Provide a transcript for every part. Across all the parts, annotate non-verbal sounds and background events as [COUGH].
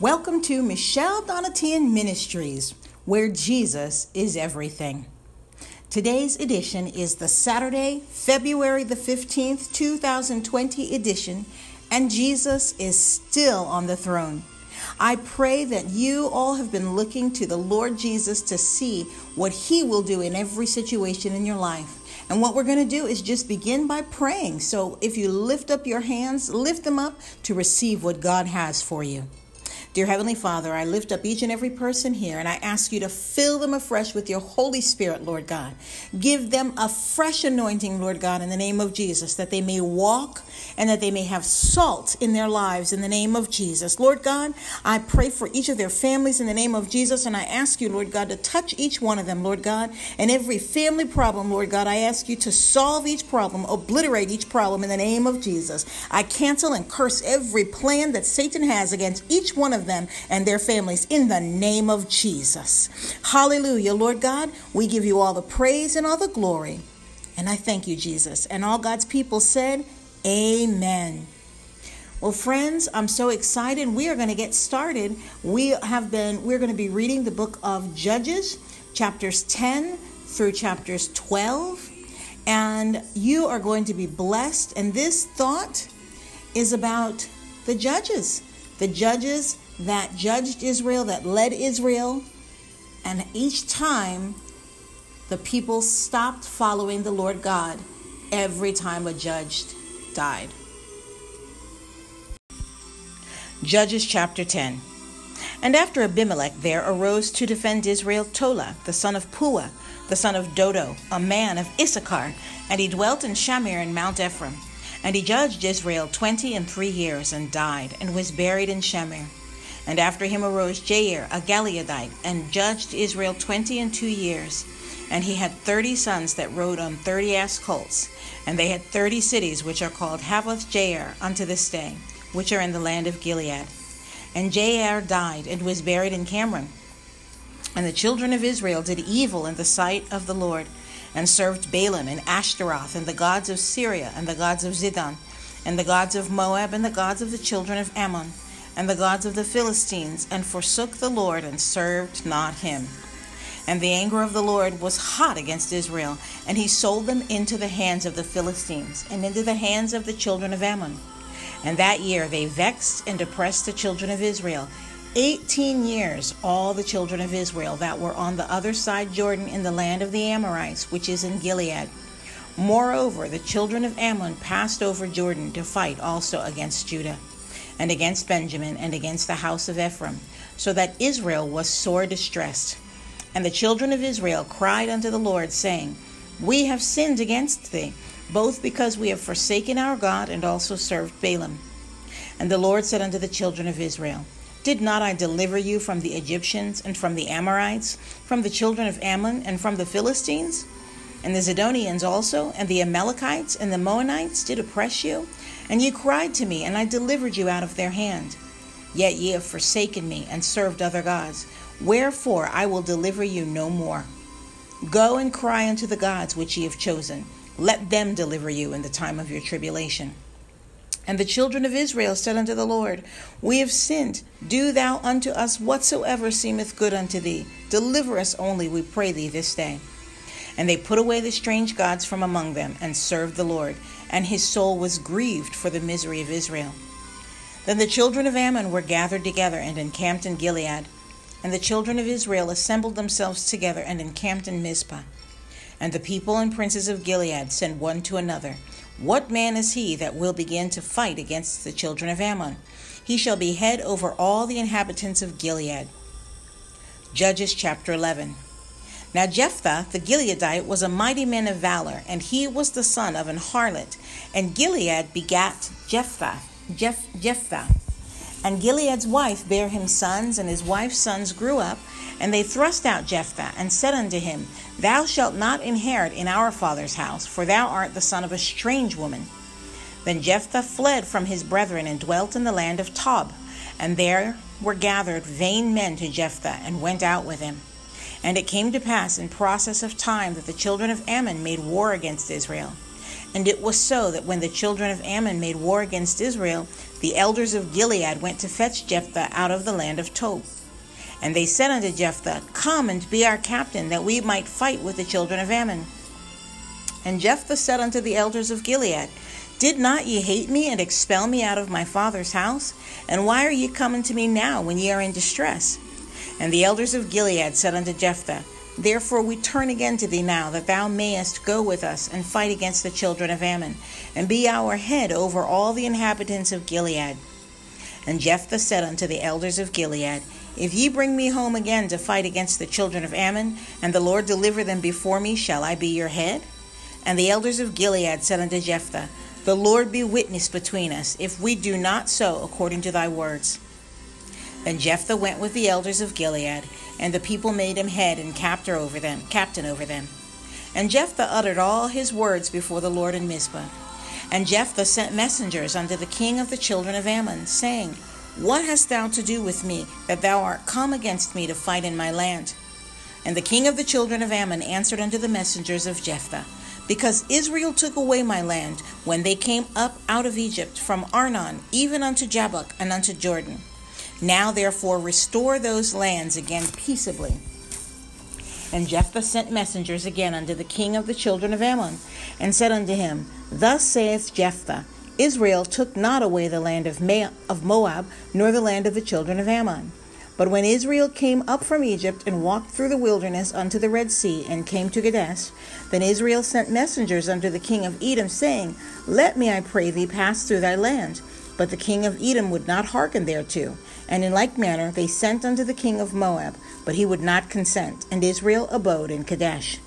Welcome to Michelle Donatian Ministries, where Jesus is everything. Today's edition is the Saturday, February the 15th, 2020 edition, and Jesus is still on the throne. I pray that you all have been looking to the Lord Jesus to see what He will do in every situation in your life. And what we're going to do is just begin by praying. So if you lift up your hands, lift them up to receive what God has for you. Dear Heavenly Father, I lift up each and every person here and I ask you to fill them afresh with your Holy Spirit, Lord God. Give them a fresh anointing, Lord God, in the name of Jesus, that they may walk and that they may have salt in their lives in the name of Jesus. Lord God, I pray for each of their families in the name of Jesus and I ask you, Lord God, to touch each one of them, Lord God, and every family problem, Lord God, I ask you to solve each problem, obliterate each problem in the name of Jesus. I cancel and curse every plan that Satan has against each one of them and their families in the name of Jesus. Hallelujah. Lord God, we give you all the praise and all the glory. And I thank you, Jesus. And all God's people said, Amen. Well, friends, I'm so excited. We are going to get started. We have been, we're going to be reading the book of Judges, chapters 10 through chapters 12. And you are going to be blessed. And this thought is about the judges. The judges that judged Israel, that led Israel, and each time the people stopped following the Lord God every time a judge died. Judges chapter 10. And after Abimelech there arose to defend Israel Tola, the son of Pua, the son of Dodo, a man of Issachar, and he dwelt in Shamir in Mount Ephraim. And he judged Israel twenty and three years, and died, and was buried in Shamir. And after him arose Jair, a Gileadite, and judged Israel twenty and two years. And he had thirty sons that rode on thirty ass colts. And they had thirty cities, which are called Havoth Jair unto this day, which are in the land of Gilead. And Jair died, and was buried in Camon. And the children of Israel did evil in the sight of the Lord, and served Baalim and Ashtaroth, and the gods of Syria, and the gods of Zidon, and the gods of Moab, and the gods of the children of Ammon and the gods of the Philistines, and forsook the Lord and served not him. And the anger of the Lord was hot against Israel, and he sold them into the hands of the Philistines, and into the hands of the children of Ammon. And that year they vexed and oppressed the children of Israel. Eighteen years, all the children of Israel that were on the other side Jordan in the land of the Amorites, which is in Gilead. Moreover, the children of Ammon passed over Jordan to fight also against Judah and against Benjamin, and against the house of Ephraim, so that Israel was sore distressed. And the children of Israel cried unto the Lord, saying, We have sinned against thee, both because we have forsaken our God, and also served Baalim. And the Lord said unto the children of Israel, Did not I deliver you from the Egyptians, and from the Amorites, from the children of Ammon, and from the Philistines? And the Zidonians also, and the Amalekites, and the Moabites did oppress you? And ye cried to me, and I delivered you out of their hand. Yet ye have forsaken me, and served other gods. Wherefore I will deliver you no more. Go and cry unto the gods which ye have chosen. Let them deliver you in the time of your tribulation. And the children of Israel said unto the Lord, We have sinned. Do thou unto us whatsoever seemeth good unto thee. Deliver us only, we pray thee, this day. And they put away the strange gods from among them, and served the Lord and his soul was grieved for the misery of Israel. Then the children of Ammon were gathered together and encamped in Gilead, and the children of Israel assembled themselves together and encamped in Mizpah. And the people and princes of Gilead said one to another, What man is he that will begin to fight against the children of Ammon? He shall be head over all the inhabitants of Gilead. Judges chapter 11. Now Jephthah the Gileadite was a mighty man of valor, and he was the son of an harlot. And Gilead begat Jephthah, Jeph, Jephthah. And Gilead's wife bare him sons, and his wife's sons grew up, and they thrust out Jephthah, and said unto him, Thou shalt not inherit in our father's house, for thou art the son of a strange woman. Then Jephthah fled from his brethren, and dwelt in the land of Tob. And there were gathered vain men to Jephthah, and went out with him. And it came to pass in process of time that the children of Ammon made war against Israel. And it was so that when the children of Ammon made war against Israel, the elders of Gilead went to fetch Jephthah out of the land of Tob. And they said unto Jephthah, Come and be our captain, that we might fight with the children of Ammon. And Jephthah said unto the elders of Gilead, Did not ye hate me and expel me out of my father's house? And why are ye coming to me now when ye are in distress? And the elders of Gilead said unto Jephthah, Therefore we turn again to thee now, that thou mayest go with us and fight against the children of Ammon, and be our head over all the inhabitants of Gilead. And Jephthah said unto the elders of Gilead, If ye bring me home again to fight against the children of Ammon, and the Lord deliver them before me, shall I be your head? And the elders of Gilead said unto Jephthah, The Lord be witness between us, if we do not so according to thy words. Then Jephthah went with the elders of Gilead, and the people made him head and captor over them, captain over them. And Jephthah uttered all his words before the Lord in Mizpah. And Jephthah sent messengers unto the king of the children of Ammon, saying, What hast thou to do with me, that thou art come against me to fight in my land? And the king of the children of Ammon answered unto the messengers of Jephthah, Because Israel took away my land when they came up out of Egypt from Arnon, even unto Jabbok and unto Jordan. Now therefore restore those lands again peaceably. And Jephthah sent messengers again unto the king of the children of Ammon, and said unto him, Thus saith Jephthah, Israel took not away the land of, Moab, nor the land of the children of Ammon. But when Israel came up from Egypt and walked through the wilderness unto the Red Sea, and came to Kadesh, then Israel sent messengers unto the king of Edom, saying, Let me, I pray thee, pass through thy land. But the king of Edom would not hearken thereto. And in like manner they sent unto the king of Moab, but he would not consent, and Israel abode in Kadesh.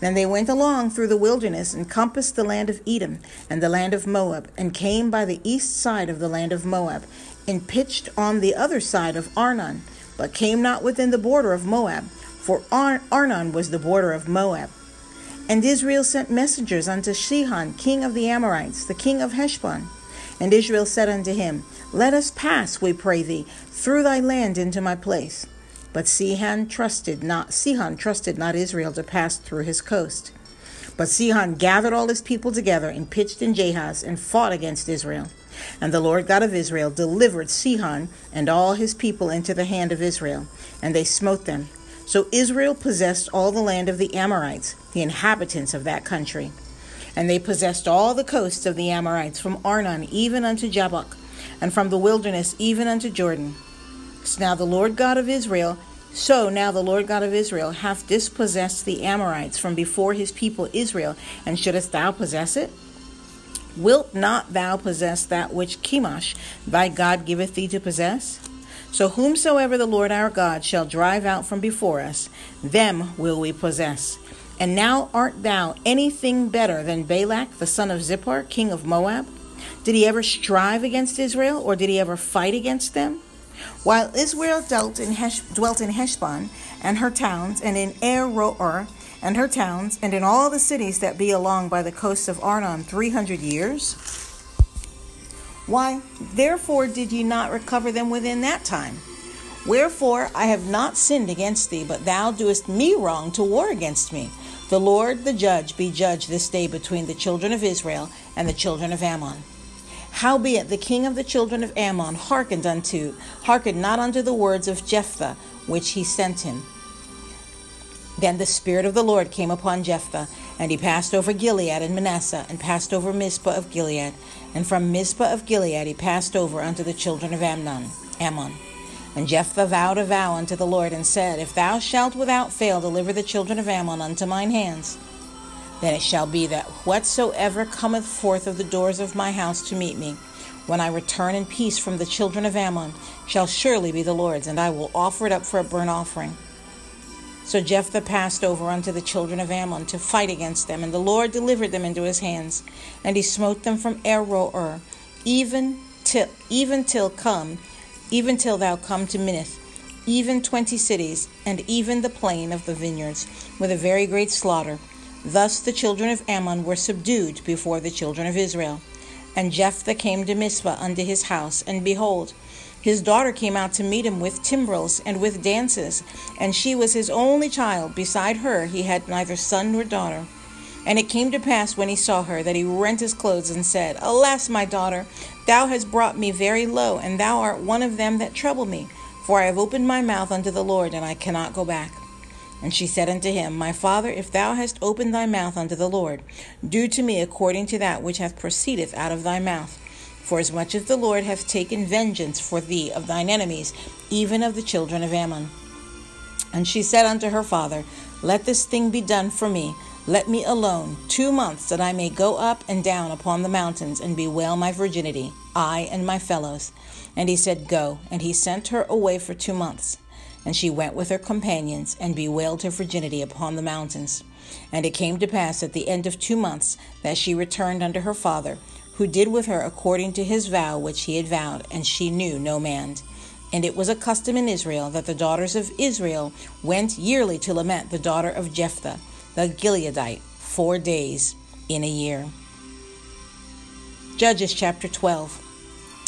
Then they went along through the wilderness and compassed the land of Edom and the land of Moab, and came by the east side of the land of Moab, and pitched on the other side of Arnon, but came not within the border of Moab, for Ar- Arnon was the border of Moab. And Israel sent messengers unto Sihon, king of the Amorites, the king of Heshbon. And Israel said unto him, let us pass, we pray thee, through thy land into my place. But Sihon trusted not Sihon trusted not Israel to pass through his coast. But Sihon gathered all his people together and pitched in Jahaz and fought against Israel. And the Lord God of Israel delivered Sihon and all his people into the hand of Israel, and they smote them. So Israel possessed all the land of the Amorites, the inhabitants of that country. And they possessed all the coasts of the Amorites from Arnon even unto Jabbok, and from the wilderness even unto Jordan. So now the Lord God of Israel, so now the Lord God of Israel hath dispossessed the Amorites from before his people Israel, and shouldest thou possess it? Wilt not thou possess that which Chemosh thy God giveth thee to possess? So whomsoever the Lord our God shall drive out from before us, them will we possess. And now art thou anything better than Balak the son of Zippor, king of Moab? Did he ever strive against Israel, or did he ever fight against them? While Israel dealt in Hesh, dwelt in Heshbon and her towns, and in Aroer and her towns, and in all the cities that be along by the coasts of Arnon three hundred years, why, therefore did ye not recover them within that time? Wherefore I have not sinned against thee, but thou doest me wrong to war against me. The Lord the judge be judge this day between the children of Israel and the children of Ammon. Howbeit the king of the children of Ammon hearkened unto, hearkened not unto the words of Jephthah, which he sent him. Then the Spirit of the Lord came upon Jephthah, and he passed over Gilead and Manasseh, and passed over Mizpah of Gilead. And from Mizpah of Gilead he passed over unto the children of Ammon. Ammon. And Jephthah vowed a vow unto the Lord, and said, If thou shalt without fail deliver the children of Ammon unto mine hands, then it shall be that whatsoever cometh forth of the doors of my house to meet me, when I return in peace from the children of Ammon, shall surely be the Lord's, and I will offer it up for a burnt offering. So Jephthah passed over unto the children of Ammon to fight against them, and the Lord delivered them into his hands, and he smote them from Aroer, even till even till come, even till thou come to Minnith, even twenty cities, and even the plain of the vineyards, with a very great slaughter. Thus the children of Ammon were subdued before the children of Israel. And Jephthah came to Mizpah unto his house, and behold, his daughter came out to meet him with timbrels and with dances, and she was his only child. Beside her he had neither son nor daughter. And it came to pass when he saw her that he rent his clothes and said, Alas, my daughter, thou hast brought me very low, and thou art one of them that trouble me. For I have opened my mouth unto the Lord, and I cannot go back. And she said unto him, My father, if thou hast opened thy mouth unto the Lord, do to me according to that which hath proceedeth out of thy mouth. For as much as the Lord hath taken vengeance for thee of thine enemies, even of the children of Ammon. And she said unto her father, Let this thing be done for me. Let me alone two months, that I may go up and down upon the mountains and bewail my virginity, I and my fellows. And he said, Go. And he sent her away for two months. And she went with her companions and bewailed her virginity upon the mountains. And it came to pass at the end of two months that she returned unto her father, who did with her according to his vow which he had vowed, and she knew no man. And it was a custom in Israel that the daughters of Israel went yearly to lament the daughter of Jephthah, the Gileadite, four days in a year. Judges chapter 12.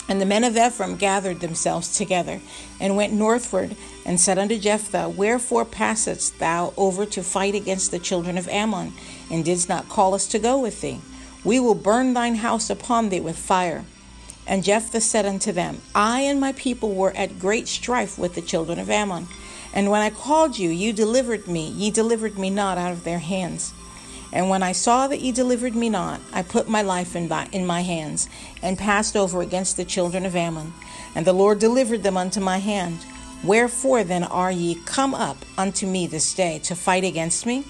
And the men of Ephraim gathered themselves together, and went northward, and said unto Jephthah, Wherefore passest thou over to fight against the children of Ammon, and didst not call us to go with thee? We will burn thine house upon thee with fire. And Jephthah said unto them, I and my people were at great strife with the children of Ammon. And when I called you, you delivered me, ye delivered me not out of their hands. And when I saw that ye delivered me not, I put my life in, in my hands, and passed over against the children of Ammon. And the Lord delivered them unto my hand. Wherefore then are ye come up unto me this day to fight against me?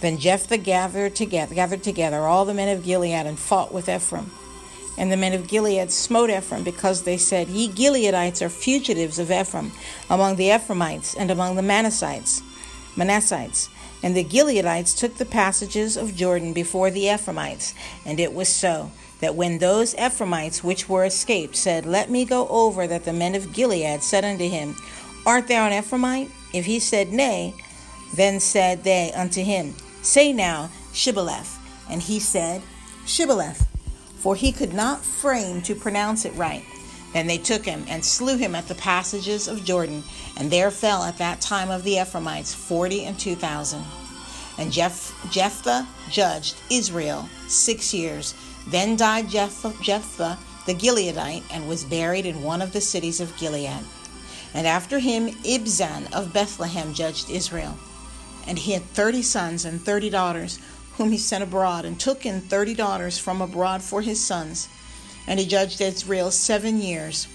Then Jephthah gathered together, gathered together all the men of Gilead and fought with Ephraim. And the men of Gilead smote Ephraim because they said, Ye Gileadites are fugitives of Ephraim among the Ephraimites and among the Manassites. Manassites. And the Gileadites took the passages of Jordan before the Ephraimites. And it was so that when those Ephraimites which were escaped said, Let me go over, that the men of Gilead said unto him, Art thou an Ephraimite? If he said, Nay, then said they unto him, Say now, Shibboleth. And he said, Shibboleth, for he could not frame to pronounce it right. Then they took him and slew him at the passages of Jordan, and there fell at that time of the Ephraimites forty and two thousand. And Jeph- Jephthah judged Israel six years. Then died Jephthah, Jephthah the Gileadite, and was buried in one of the cities of Gilead. And after him Ibzan of Bethlehem judged Israel. And he had thirty sons and thirty daughters, whom he sent abroad, and took in thirty daughters from abroad for his sons and he judged Israel seven years.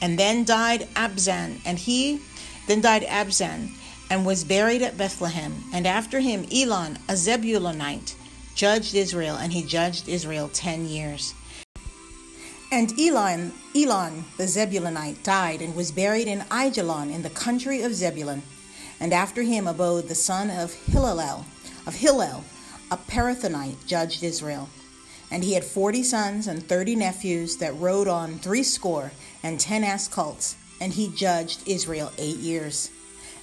And then died Abzan, and he then died Abzan, and was buried at Bethlehem. And after him Elon, a Zebulonite, judged Israel, and he judged Israel ten years. And Elon, Elon the Zebulonite, died and was buried in Aijalon in the country of Zebulun. And after him Abdon the son of Hillel, of Hillel, a Parathonite, judged Israel. And he had forty sons and thirty nephews that rode on threescore and ten ass colts, and he judged Israel eight years.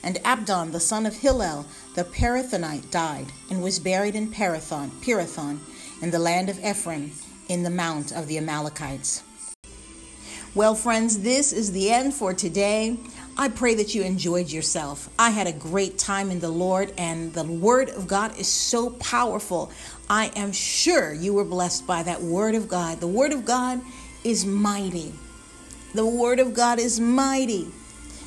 And Abdon the son of Hillel the Parathonite died, and was buried in Parathon, Pirathon, in the land of Ephraim, in the mount of the Amalekites. Well, friends, this is the end for today. I pray that you enjoyed yourself. I had a great time in the Lord, and the Word of God is so powerful. I am sure you were blessed by that Word of God. The Word of God is mighty. The Word of God is mighty.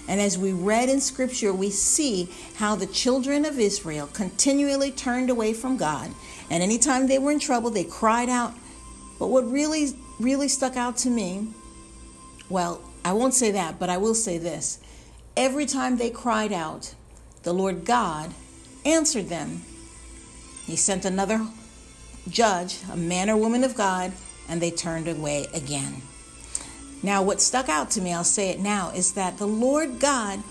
And as we read in Scripture, we see how the children of Israel continually turned away from God. And anytime they were in trouble, they cried out. But what really, really stuck out to me, well, I won't say that, but I will say this Every time they cried out, the Lord God answered them. He sent another judge, a man or woman of God, and they turned away again. Now, what stuck out to me, I'll say it now, is that the Lord God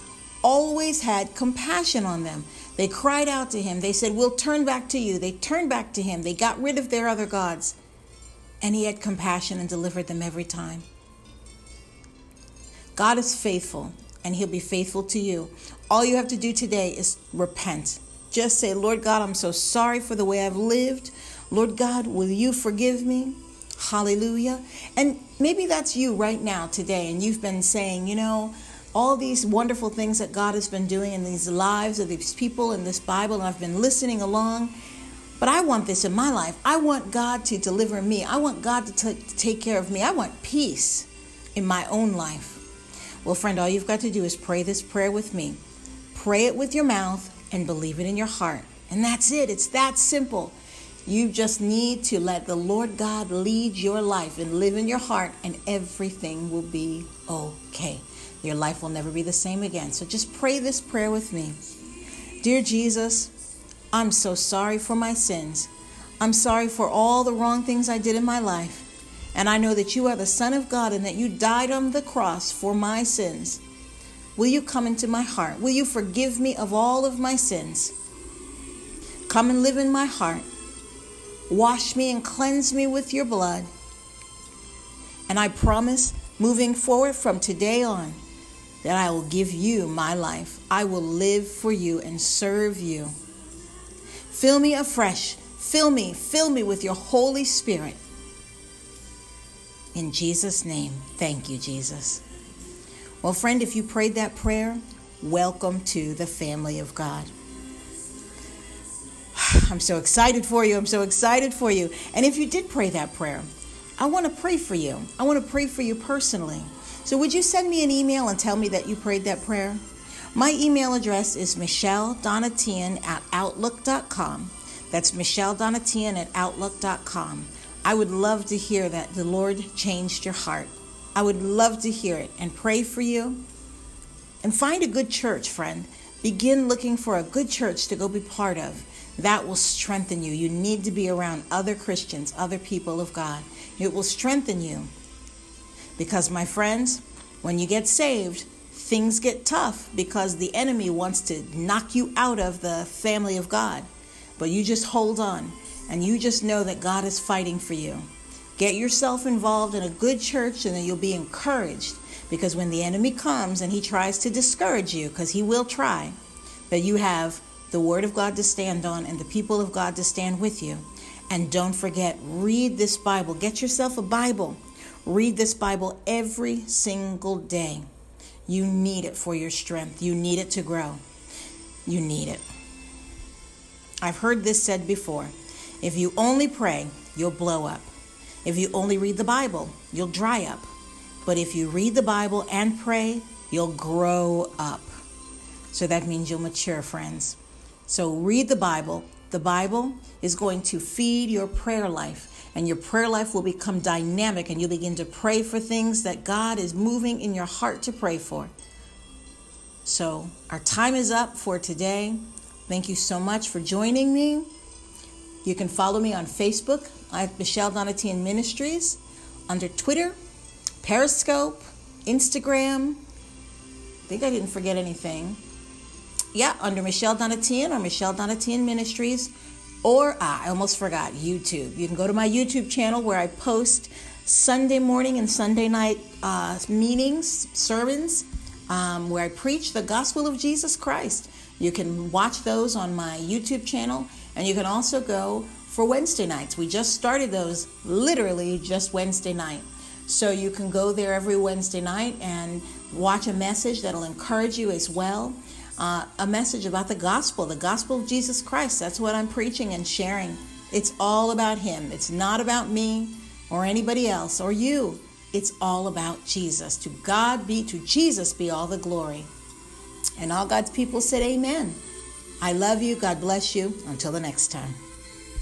always had compassion on them. They cried out to him. They said, We'll turn back to you. They turned back to him. They got rid of their other gods. And he had compassion and delivered them every time. God is faithful and He'll be faithful to you. All you have to do today is repent. Just say, Lord God, I'm so sorry for the way I've lived. Lord God, will you forgive me? Hallelujah. And maybe that's you right now today, and you've been saying, you know, all these wonderful things that God has been doing in these lives of these people in this Bible, and I've been listening along. But I want this in my life. I want God to deliver me. I want God to, t- to take care of me. I want peace in my own life. Well, friend, all you've got to do is pray this prayer with me. Pray it with your mouth and believe it in your heart. And that's it. It's that simple. You just need to let the Lord God lead your life and live in your heart, and everything will be okay. Your life will never be the same again. So just pray this prayer with me. Dear Jesus, I'm so sorry for my sins. I'm sorry for all the wrong things I did in my life. And I know that you are the Son of God and that you died on the cross for my sins. Will you come into my heart? Will you forgive me of all of my sins? Come and live in my heart. Wash me and cleanse me with your blood. And I promise, moving forward from today on, that I will give you my life. I will live for you and serve you. Fill me afresh. Fill me, fill me with your Holy Spirit. In Jesus' name, thank you, Jesus. Well, friend, if you prayed that prayer, welcome to the family of God. [SIGHS] I'm so excited for you. I'm so excited for you. And if you did pray that prayer, I want to pray for you. I want to pray for you personally. So, would you send me an email and tell me that you prayed that prayer? My email address is Michelle Donatian at Outlook.com. That's Michelle Donatian at Outlook.com. I would love to hear that the Lord changed your heart. I would love to hear it and pray for you. And find a good church, friend. Begin looking for a good church to go be part of that will strengthen you. You need to be around other Christians, other people of God. It will strengthen you. Because, my friends, when you get saved, things get tough because the enemy wants to knock you out of the family of God. But you just hold on and you just know that God is fighting for you. Get yourself involved in a good church and then you'll be encouraged because when the enemy comes and he tries to discourage you, because he will try, that you have the Word of God to stand on, and the people of God to stand with you. And don't forget, read this Bible. Get yourself a Bible. Read this Bible every single day. You need it for your strength. You need it to grow. You need it. I've heard this said before if you only pray, you'll blow up. If you only read the Bible, you'll dry up. But if you read the Bible and pray, you'll grow up. So that means you'll mature, friends. So read the Bible. The Bible is going to feed your prayer life, and your prayer life will become dynamic, and you'll begin to pray for things that God is moving in your heart to pray for. So, our time is up for today. Thank you so much for joining me. You can follow me on Facebook. At Michelle Donatian Ministries, under Twitter, Periscope, Instagram. I think I didn't forget anything. Yeah, under Michelle Donatian or Michelle Donatian Ministries, or ah, I almost forgot YouTube. You can go to my YouTube channel where I post Sunday morning and Sunday night uh, meetings, sermons, um, where I preach the gospel of Jesus Christ. You can watch those on my YouTube channel, and you can also go for Wednesday nights. We just started those literally just Wednesday night. So you can go there every Wednesday night and watch a message that'll encourage you as well uh, a message about the gospel, the gospel of Jesus Christ. That's what I'm preaching and sharing. It's all about Him. It's not about me or anybody else or you. It's all about Jesus. To God be, to Jesus be all the glory. And all God's people said, Amen. I love you. God bless you. Until the next time.